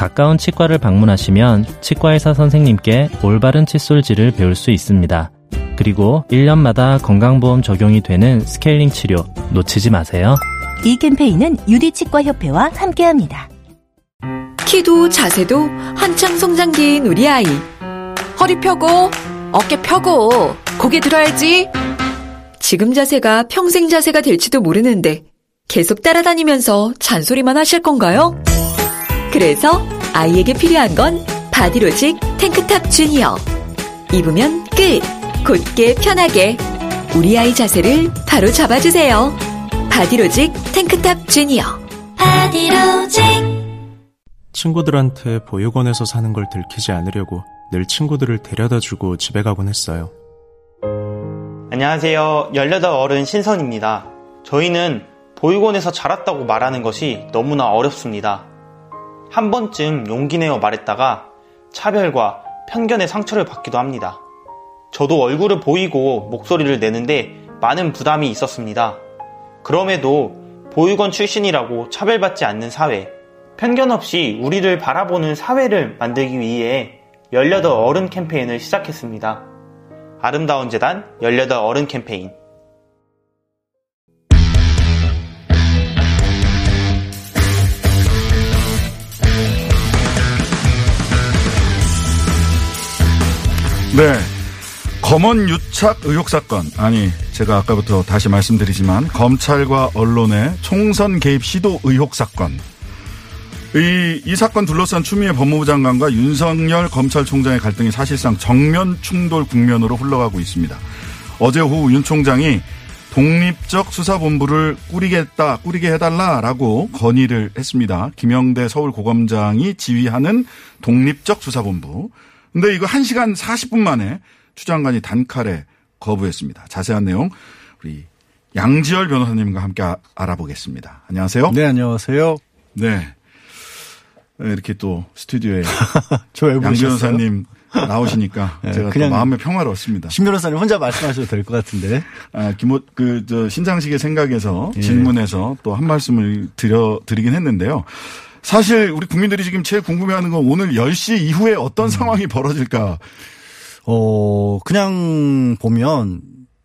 가까운 치과를 방문하시면 치과의사 선생님께 올바른 칫솔질을 배울 수 있습니다. 그리고 1년마다 건강보험 적용이 되는 스케일링 치료 놓치지 마세요. 이 캠페인은 유디치과협회와 함께합니다. 키도 자세도 한창 성장기인 우리 아이. 허리 펴고, 어깨 펴고, 고개 들어야지. 지금 자세가 평생 자세가 될지도 모르는데 계속 따라다니면서 잔소리만 하실 건가요? 그래서 아이에게 필요한 건 바디로직 탱크탑 주니어. 입으면 끝. 곧게 편하게. 우리 아이 자세를 바로 잡아주세요. 바디로직 탱크탑 주니어. 바디로직. 친구들한테 보육원에서 사는 걸 들키지 않으려고 늘 친구들을 데려다 주고 집에 가곤 했어요. 안녕하세요. 18 어른 신선입니다. 저희는 보육원에서 자랐다고 말하는 것이 너무나 어렵습니다. 한 번쯤 용기 내어 말했다가 차별과 편견의 상처를 받기도 합니다. 저도 얼굴을 보이고 목소리를 내는데 많은 부담이 있었습니다. 그럼에도 보육원 출신이라고 차별받지 않는 사회, 편견 없이 우리를 바라보는 사회를 만들기 위해 18 어른 캠페인을 시작했습니다. 아름다운 재단 18 어른 캠페인 네. 검언 유착 의혹 사건. 아니, 제가 아까부터 다시 말씀드리지만 검찰과 언론의 총선 개입 시도 의혹 사건. 이, 이 사건 둘러싼 추미애 법무부 장관과 윤석열 검찰총장의 갈등이 사실상 정면 충돌 국면으로 흘러가고 있습니다. 어제 오후 윤 총장이 독립적 수사본부를 꾸리겠다, 꾸리게 해달라라고 건의를 했습니다. 김영대 서울고검장이 지휘하는 독립적 수사본부. 근데 이거 1시간 40분 만에 추 장관이 단칼에 거부했습니다. 자세한 내용 우리 양지열 변호사님과 함께 아- 알아보겠습니다. 안녕하세요. 네, 안녕하세요. 네. 이렇게 또 스튜디오에 양? 변호사님 나오시니까 네, 제가 그냥 또 마음의 평화로웠습니다. 신 변호사님 혼자 말씀하셔도 될 것 같은데. 아, 김호, 그, 저, 신장식의 생각에서 예. 질문에서 또 한 말씀을 드려, 드리긴 했는데요. 사실 우리 국민들이 지금 제일 궁금해하는 건 오늘 10시 이후에 어떤 음. 상황이 벌어질까. 어, 그냥 보면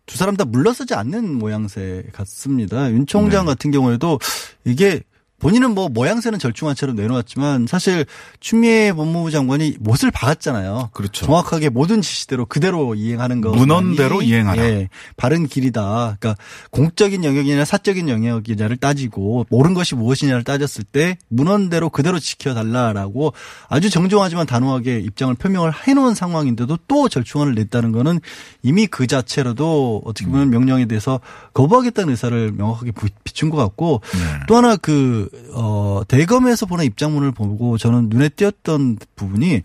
두 사람 다 물러서지 않는 모양새 같습니다. 윤 총장 네. 같은 경우에도 이게 본인은 뭐 모양새는 절충한 채로 내놓았지만 사실 추미애 법무부 장관이 못을 박았잖아요. 그렇죠. 정확하게 모든 지시대로 그대로 이행하는 거. 문헌대로 이행하라. 예, 바른 길이다. 그러니까 공적인 영역이냐 사적인 영역이냐를 따지고 옳은 것이 무엇이냐를 따졌을 때 문헌대로 그대로 지켜달라라고 아주 정중하지만 단호하게 입장을 표명을 해놓은 상황인데도 또 절충안을 냈다는 거는 이미 그 자체로도 어떻게 보면 명령에 대해서 거부하겠다는 의사를 명확하게 부- 비춘 것 같고 또 하나 그, 어, 대검에서 보낸 입장문을 보고 저는 눈에 띄었던 부분이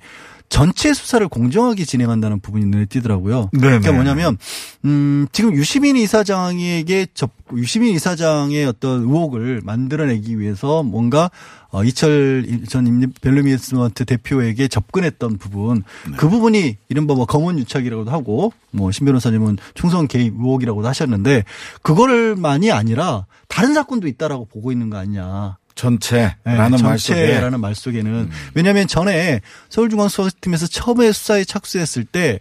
전체 수사를 공정하게 진행한다는 부분이 눈에 띄더라고요. 네네. 그러니까 뭐냐면 음 지금 유시민 이사장에게 접 유시민 이사장의 어떤 의혹을 만들어내기 위해서 뭔가 어 이철 전 벨루미스먼트 대표에게 접근했던 부분 그 부분이 이른바 뭐 검언 유착이라고도 하고 뭐신 변호사님은 총선 개입 의혹이라고도 하셨는데 그거를만이 아니라 다른 사건도 있다라고 보고 있는 거 아니냐. 전체라는 네, 말 속에 전체라는 말 속에는 왜냐하면 전에 서울중앙 수사팀에서 처음에 수사에 착수했을 때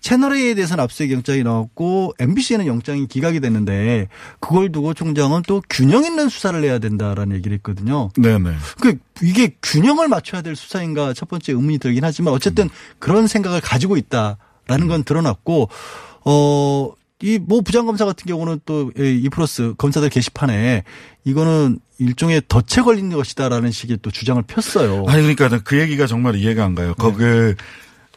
채널 A에 대해서는 압수수색 영장이 나왔고 MBC에는 영장이 기각이 됐는데 그걸 두고 총장은 또 균형 있는 수사를 해야 된다라는 얘기를 했거든요. 네네. 그 이게 균형을 맞춰야 될 수사인가 첫 번째 의문이 들긴 하지만 어쨌든 그런 생각을 가지고 있다라는 건 드러났고 어. 이 뭐 부장검사 같은 경우는 또이 플러스 검사들 게시판에 이거는 일종의 덫에 걸린 것이다라는 식의 또 주장을 폈어요. 아니 그러니까 그 얘기가 정말 이해가 안 가요. 거기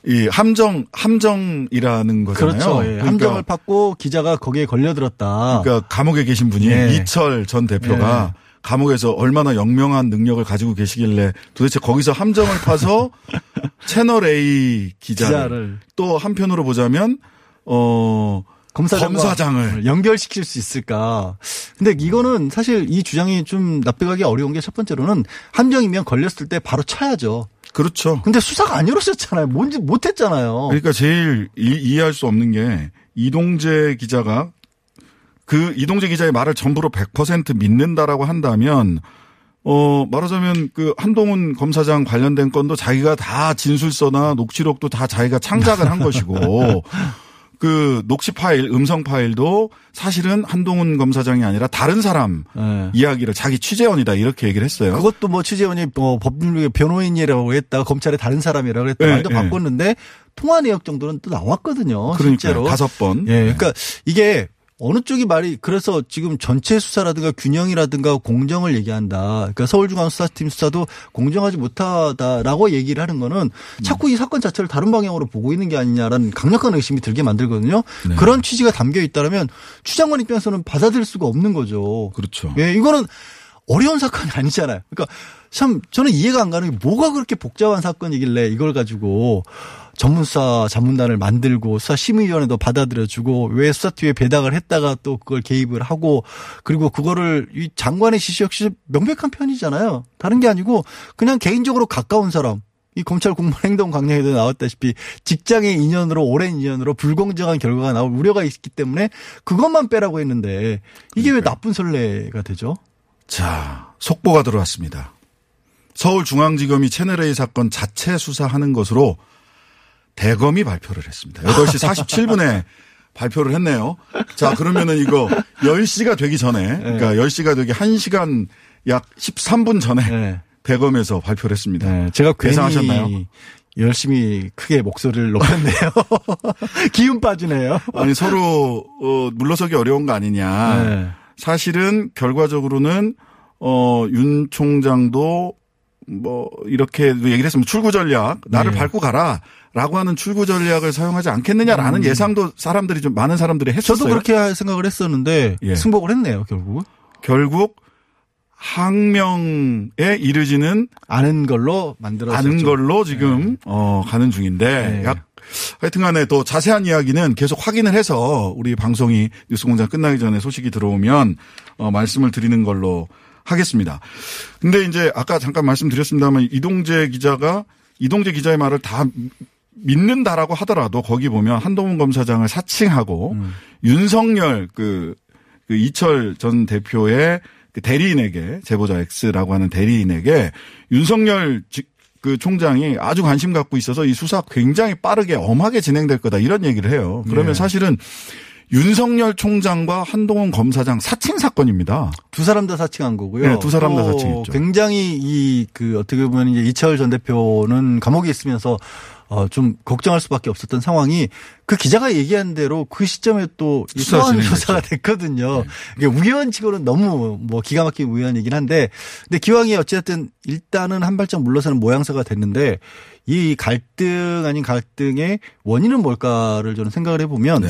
이 함정 함정이라는 거잖아요. 그렇죠. 예. 그러니까 함정을 팠고 기자가 거기에 걸려들었다. 그러니까 감옥에 계신 분이 예. 이철 전 대표가 감옥에서 얼마나 영명한 능력을 가지고 계시길래 도대체 거기서 함정을 파서 채널 A 기자를, 기자를. 또 한편으로 보자면 어 검사장과 검사장을 연결시킬 수 있을까. 근데 이거는 사실 이 주장이 좀 납득하기 어려운 게 첫 번째로는 함정이면 걸렸을 때 바로 쳐야죠. 그렇죠. 근데 수사가 안 이루어졌잖아요. 뭔지 못했잖아요. 그러니까 제일 이, 이해할 수 없는 게 이동재 기자가 그 이동재 기자의 말을 전부로 100% 믿는다라고 한다면 어 말하자면 그 한동훈 검사장 관련된 건도 자기가 다 진술서나 녹취록도 다 자기가 창작을 한 것이고 그 녹취 파일, 음성 파일도 사실은 한동훈 검사장이 아니라 다른 사람 네. 이야기를 자기 취재원이다 이렇게 얘기를 했어요. 그것도 뭐 취재원이 뭐 법률 변호인이라고 했다 검찰의 다른 사람이라고 했다 네, 말도 네. 바꿨는데 통화 내역 정도는 또 나왔거든요. 그러니까요. 실제로 다섯 번. 예, 그러니까 이게 어느 쪽이 말이 그래서 지금 전체 수사라든가 균형이라든가 공정을 얘기한다. 그러니까 서울중앙수사팀 수사도 공정하지 못하다라고 얘기를 하는 거는 자꾸 이 사건 자체를 다른 방향으로 보고 있는 게 아니냐라는 강력한 의심이 들게 만들거든요. 네. 그런 취지가 담겨 있다면 추장관 입장에서는 받아들일 수가 없는 거죠. 그렇죠. 예, 이거는 어려운 사건이 아니잖아요. 그러니까 참 저는 이해가 안 가는 게 뭐가 그렇게 복잡한 사건이길래 이걸 가지고 전문 수사 자문단을 만들고 수사 심의위원회도 받아들여주고 왜 수사팀에 배당을 했다가 또 그걸 개입을 하고 그리고 그거를 이 장관의 지시 역시 명백한 편이잖아요. 다른 게 아니고 그냥 개인적으로 가까운 사람 이 검찰 공무원 행동 강령에도 나왔다시피 직장의 인연으로 오랜 인연으로 불공정한 결과가 나올 우려가 있기 때문에 그것만 빼라고 했는데 이게 왜 나쁜 선례가 되죠? 자, 속보가 들어왔습니다. 서울중앙지검이 채널A 사건 자체 수사하는 것으로 대검이 발표를 했습니다. 8시 47분에 발표를 했네요. 자, 그러면은 이거 10시가 되기 전에, 그러니까 10시가 되기 1시간 약 13분 전에 대검에서 발표를 했습니다. 네, 제가 예상하셨나요? 열심히 크게 목소리를 높였네요. 기운 빠지네요. 아니, 서로, 어, 물러서기 어려운 거 아니냐. 네. 사실은 결과적으로는, 어, 윤 총장도 뭐, 이렇게 얘기를 했으면 출구 전략, 나를 네. 밟고 가라. 라고 하는 출구 전략을 사용하지 않겠느냐라는 음. 예상도 사람들이 좀 많은 사람들이 했었어요. 저도 그렇게 생각을 했었는데 예. 승복을 했네요, 결국. 결국 항명에 이르지는 않은 걸로 만들어졌죠. 않은 걸로 지금 어 가는 중인데 네. 약 하여튼간에 또 자세한 이야기는 계속 확인을 해서 우리 방송이 뉴스공장 끝나기 전에 소식이 들어오면 어 말씀을 드리는 걸로 하겠습니다. 근데 이제 아까 잠깐 말씀드렸습니다만 이동재 기자가 이동재 기자의 말을 다 믿는다라고 하더라도 거기 보면 한동훈 검사장을 사칭하고 음. 윤석열 그, 그 이철 전 대표의 그 대리인에게 제보자 X라고 하는 대리인에게 윤석열 지- 그 총장이 아주 관심 갖고 있어서 이 수사 굉장히 빠르게 엄하게 진행될 거다 이런 얘기를 해요. 그러면 네. 사실은 윤석열 총장과 한동훈 검사장 사칭 사건입니다. 두 사람 다 사칭한 거고요. 네, 두 사람 다또 사칭했죠. 굉장히 이 그 어떻게 보면 이제 이철 전 대표는 감옥에 있으면서 어 좀 걱정할 수밖에 없었던 상황이 그 기자가 얘기한 대로 그 시점에 소환 진행됐죠. 조사가 됐거든요. 이게 우연치고는 너무 뭐 기가 막힌 우연이긴 한데 근데 기왕이 어쨌든 일단은 한 발짝 물러서는 모양새가 됐는데 이 갈등 아닌 갈등의 원인은 뭘까를 저는 생각을 해보면 네.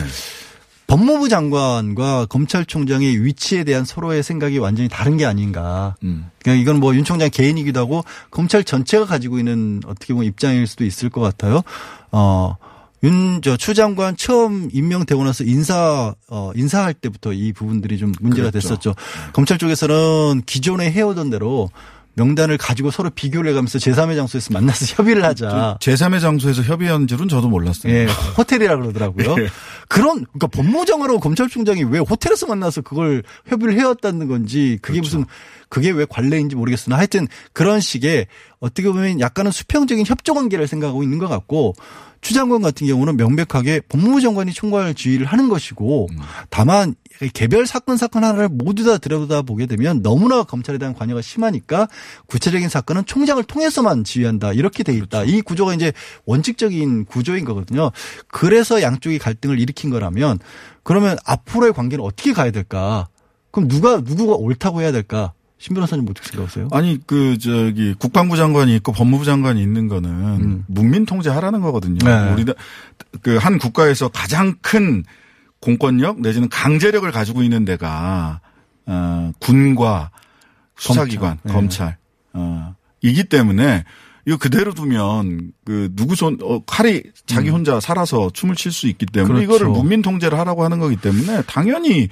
법무부 장관과 검찰총장의 위치에 대한 서로의 생각이 완전히 다른 게 아닌가. 음. 그러니까 이건 뭐 윤 총장 개인이기도 하고 검찰 전체가 가지고 있는 어떻게 보면 입장일 수도 있을 것 같아요. 어. 윤, 저, 추 장관 처음 임명되고 나서 인사, 어, 인사할 때부터 이 부분들이 좀 문제가 그랬죠. 됐었죠. 검찰 쪽에서는 기존에 해오던 대로 명단을 가지고 서로 비교를 해가면서 제3의 장소에서 만나서 협의를 하자. 제3의 장소에서 협의한 줄은 저도 몰랐어요. 예, 호텔이라 그러더라고요. 예. 그런 그러니까 법무장관하고 검찰총장이 왜 호텔에서 만나서 그걸 협의를 해왔다는 건지 그게 그렇죠. 무슨 그게 왜 관례인지 모르겠으나 하여튼 그런 식의 어떻게 보면 약간은 수평적인 협조 관계를 생각하고 있는 것 같고 추 장관 같은 경우는 명백하게 법무부 장관이 총괄 지휘를 하는 것이고 음. 다만 개별 사건 사건 하나를 모두 다 들여다 보게 되면 너무나 검찰에 대한 관여가 심하니까 구체적인 사건은 총장을 통해서만 지휘한다 이렇게 돼 있다. 이 구조가 이제 원칙적인 구조인 거거든요. 그래서 양쪽이 갈등을 일으킨 거라면 그러면 앞으로의 관계는 어떻게 가야 될까? 그럼 누가 누구가 옳다고 해야 될까? 신 변호사님 어떻게 생각하세요? 아니 그 저기 국방부 장관이 있고 법무부 장관이 있는 거는 문민 통제하라는 거거든요. 네. 우리 그 한 국가에서 가장 큰 공권력 내지는 강제력을 가지고 있는 데가 어, 군과 수사기관, 검찰. 네. 검찰, 어, 이기 때문에 이거 그대로 두면 그 누구 손 어, 칼이 자기 혼자 살아서 춤을 출 수 있기 때문에 음. 그렇죠. 이거를 문민 통제를 하라고 하는 거기 때문에 당연히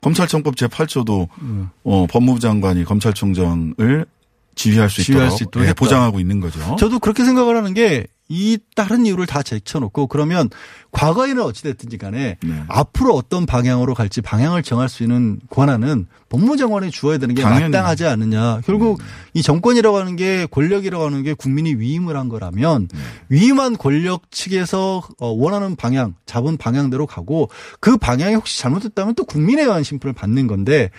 검찰청법 제8조도 음. 어, 법무부 장관이 검찰총장을 지휘할 수 지휘할 있도록 수 있도록 예. 보장하고 있는 거죠. 저도 그렇게 생각을 하는 게 이 다른 이유를 다 제쳐놓고 그러면 과거에는 어찌됐든지 간에 네. 앞으로 어떤 방향으로 갈지 방향을 정할 수 있는 권한은 법무장관이 주어야 되는 게 당연히. 마땅하지 않느냐. 결국 이 정권이라고 하는 게 권력이라고 하는 게 국민이 위임을 한 거라면 네. 위임한 권력 측에서 어, 원하는 방향, 잡은 방향대로 가고 그 방향이 혹시 잘못됐다면 또 국민에 의한 심판을 받는 건데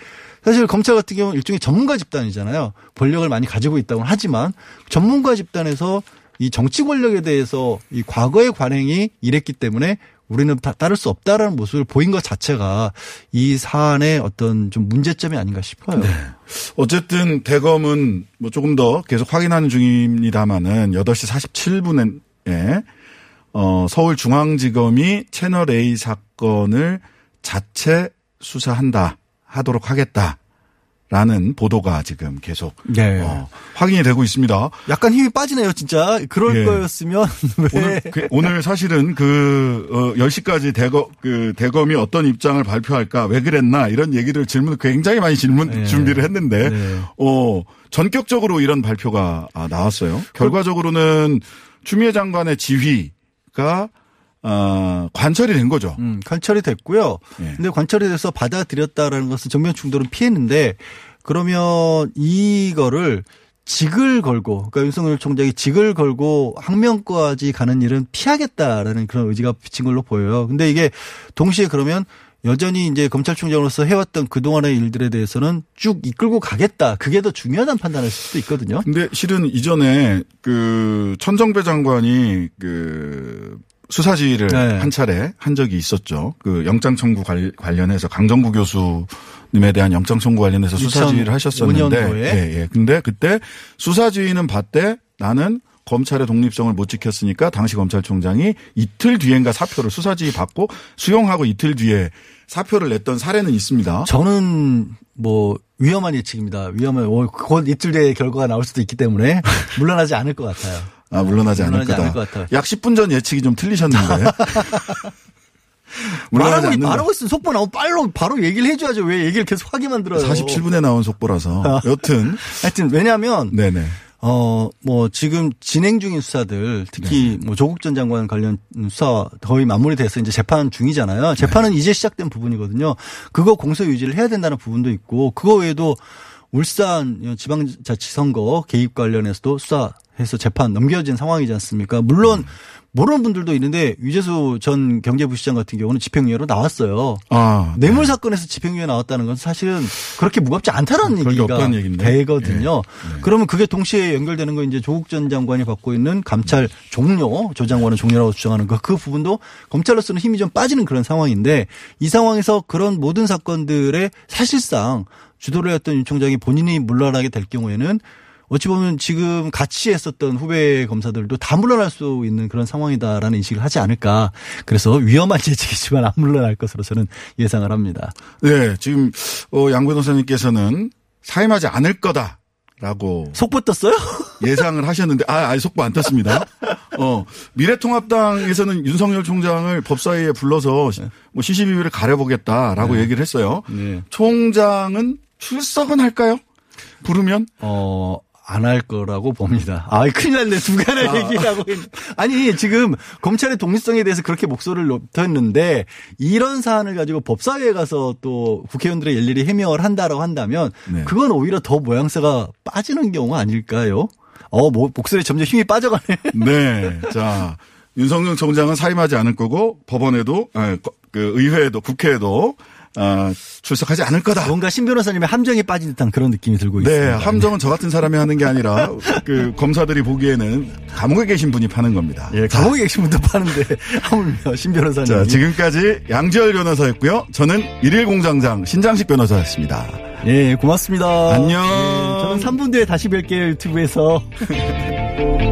사실 검찰 같은 경우는 일종의 전문가 집단이잖아요. 권력을 많이 가지고 있다고는 하지만 전문가 집단에서 이 정치 권력에 대해서 이 과거의 관행이 이랬기 때문에 우리는 다 따를 수 없다라는 모습을 보인 것 자체가 이 사안의 어떤 좀 문제점이 아닌가 싶어요. 어쨌든 대검은 뭐 조금 더 계속 확인하는 중입니다만은 8시 47분에 어, 서울중앙지검이 채널 A 사건을 자체 수사한다 하도록 하겠다. 라는 보도가 지금 계속 네. 어, 확인이 되고 있습니다. 약간 힘이 빠지네요, 진짜. 그럴 예. 거였으면 왜 오늘, 그- 오늘 사실은 그, 어, 10시까지 대검, 그, 대검이 어떤 입장을 발표할까, 왜 그랬나, 이런 얘기를 질문, 굉장히 많이 질문, 네. 준비를 했는데, 네. 어, 전격적으로 이런 발표가 아, 나왔어요. 결과적으로는 추미애 장관의 지휘가, 어, 관철이 된 거죠. 음, 관철이 됐고요. 예. 근데 관철이 돼서 받아들였다라는 것은 정면 충돌은 피했는데 그러면 이거를 직을 걸고 그러니까 윤석열 총장이 직을 걸고 항명까지 가는 일은 피하겠다라는 그런 의지가 비친 걸로 보여요. 근데 이게 동시에 그러면 여전히 이제 검찰총장으로서 해왔던 그동안의 일들에 대해서는 쭉 이끌고 가겠다. 그게 더 중요하다는 판단을 할 수도 있거든요. 근데 실은 이전에 그 천정배 장관이 그 수사지휘를 네. 한 차례 한 적이 있었죠. 그 영장 청구 관- 관련해서 강정구 교수님에 대한 영장 청구 관련해서 수사지휘를 2005 하셨었는데 년도에. 예, 예. 근데 그때 수사지휘는 봤대 나는 검찰의 독립성을 못 지켰으니까 당시 검찰총장이 이틀 뒤엔가 사표를 수사지휘 받고 수용하고 이틀 뒤에 사표를 냈던 사례는 있습니다. 저는 뭐 위험한 예측입니다. 위험한 어, 곧 이틀 뒤에 결과가 나올 수도 있기 때문에 물러나지 않을 것 같아요. 아, 물러나지 않을 물러나지 거다. 않을. 약 10분 전 예측이 좀 틀리셨는데. 말하고. 말하고 있으면 속보 나오면 바로, 바로 얘기를 해줘야죠. 왜 얘기를 계속 하게 만들어요. 47분에 나온 속보라서. 여튼. 하여튼, 왜냐면, 네네. 어, 뭐, 지금 진행 중인 수사들, 특히 뭐 조국 전 장관 관련 수사 거의 마무리돼서 이제 재판 중이잖아요. 재판은 이제 시작된 부분이거든요. 그거 공소 유지를 해야 된다는 부분도 있고, 그거 외에도 울산 지방자치선거 개입 관련해서도 수사 해서 재판 넘겨진 상황이지 않습니까? 물론, 모르는 분들도 있는데 유재수 전 경제부시장 같은 경우는 집행유예로 나왔어요. 아. 뇌물 사건에서 집행유예 나왔다는 건 사실은 그렇게 무겁지 않다는 얘기가 없다는 얘기인데. 되거든요. 그러면 그게 동시에 연결되는 건 이제 조국 전 장관이 받고 있는 감찰 종료, 조 장관은 종료라고 주장하는 거, 그 부분도 검찰로서는 힘이 좀 빠지는 그런 상황인데 이 상황에서 그런 모든 사건들의 사실상 주도를 했던 윤 총장이 본인이 물러나게 될 경우에는 어찌 보면 지금 같이 했었던 후배 검사들도 다 물러날 수 있는 그런 상황이다라는 인식을 하지 않을까. 그래서 위험한 재직이지만 안 물러날 것으로 저는 예상을 합니다. 네, 지금 어, 양 변호사님께서는 사임하지 않을 거다 라고 속보 떴어요? 예상을 하셨는데 아, 아직 속보 안 떴습니다. 어, 미래통합당에서는 윤석열 총장을 법사위에 불러서 뭐 시시비비를 가려보겠다라고 네. 얘기를 했어요. 네. 총장은 출석은 할까요? 부르면? 어, 안 할 거라고 봅니다. 아, 큰일 났네. 두 가지 아. 있 아니, 지금 검찰의 독립성에 대해서 그렇게 목소리를 높였는데 이런 사안을 가지고 법사위에 가서 또 국회의원들의 일일이 해명을 한다라고 한다면 네. 그건 오히려 더 모양새가 빠지는 경우가 아닐까요? 어, 뭐, 목소리 점점 힘이 빠져가네. 네. 자, 윤석열 총장은 사임하지 않을 거고 법원에도 아, 거- 그 의회에도 국회에도 아, 출석하지 않을 거다. 뭔가 신 변호사님의 함정에 빠진 듯한 그런 느낌이 들고 네, 있습니다. 함정은 저 같은 사람이 하는 게 아니라 그 검사들이 보기에는 감옥에 계신 분이 파는 겁니다. 예, 감옥에 계신 분도 파는데 하물며 신 변호사님. 자, 지금까지 양지열 변호사였고요. 저는 일일 공장장 신장식 변호사였습니다. 예, 고맙습니다. 안녕. 예, 저는 3분 뒤에 다시 뵐게요, 유튜브에서.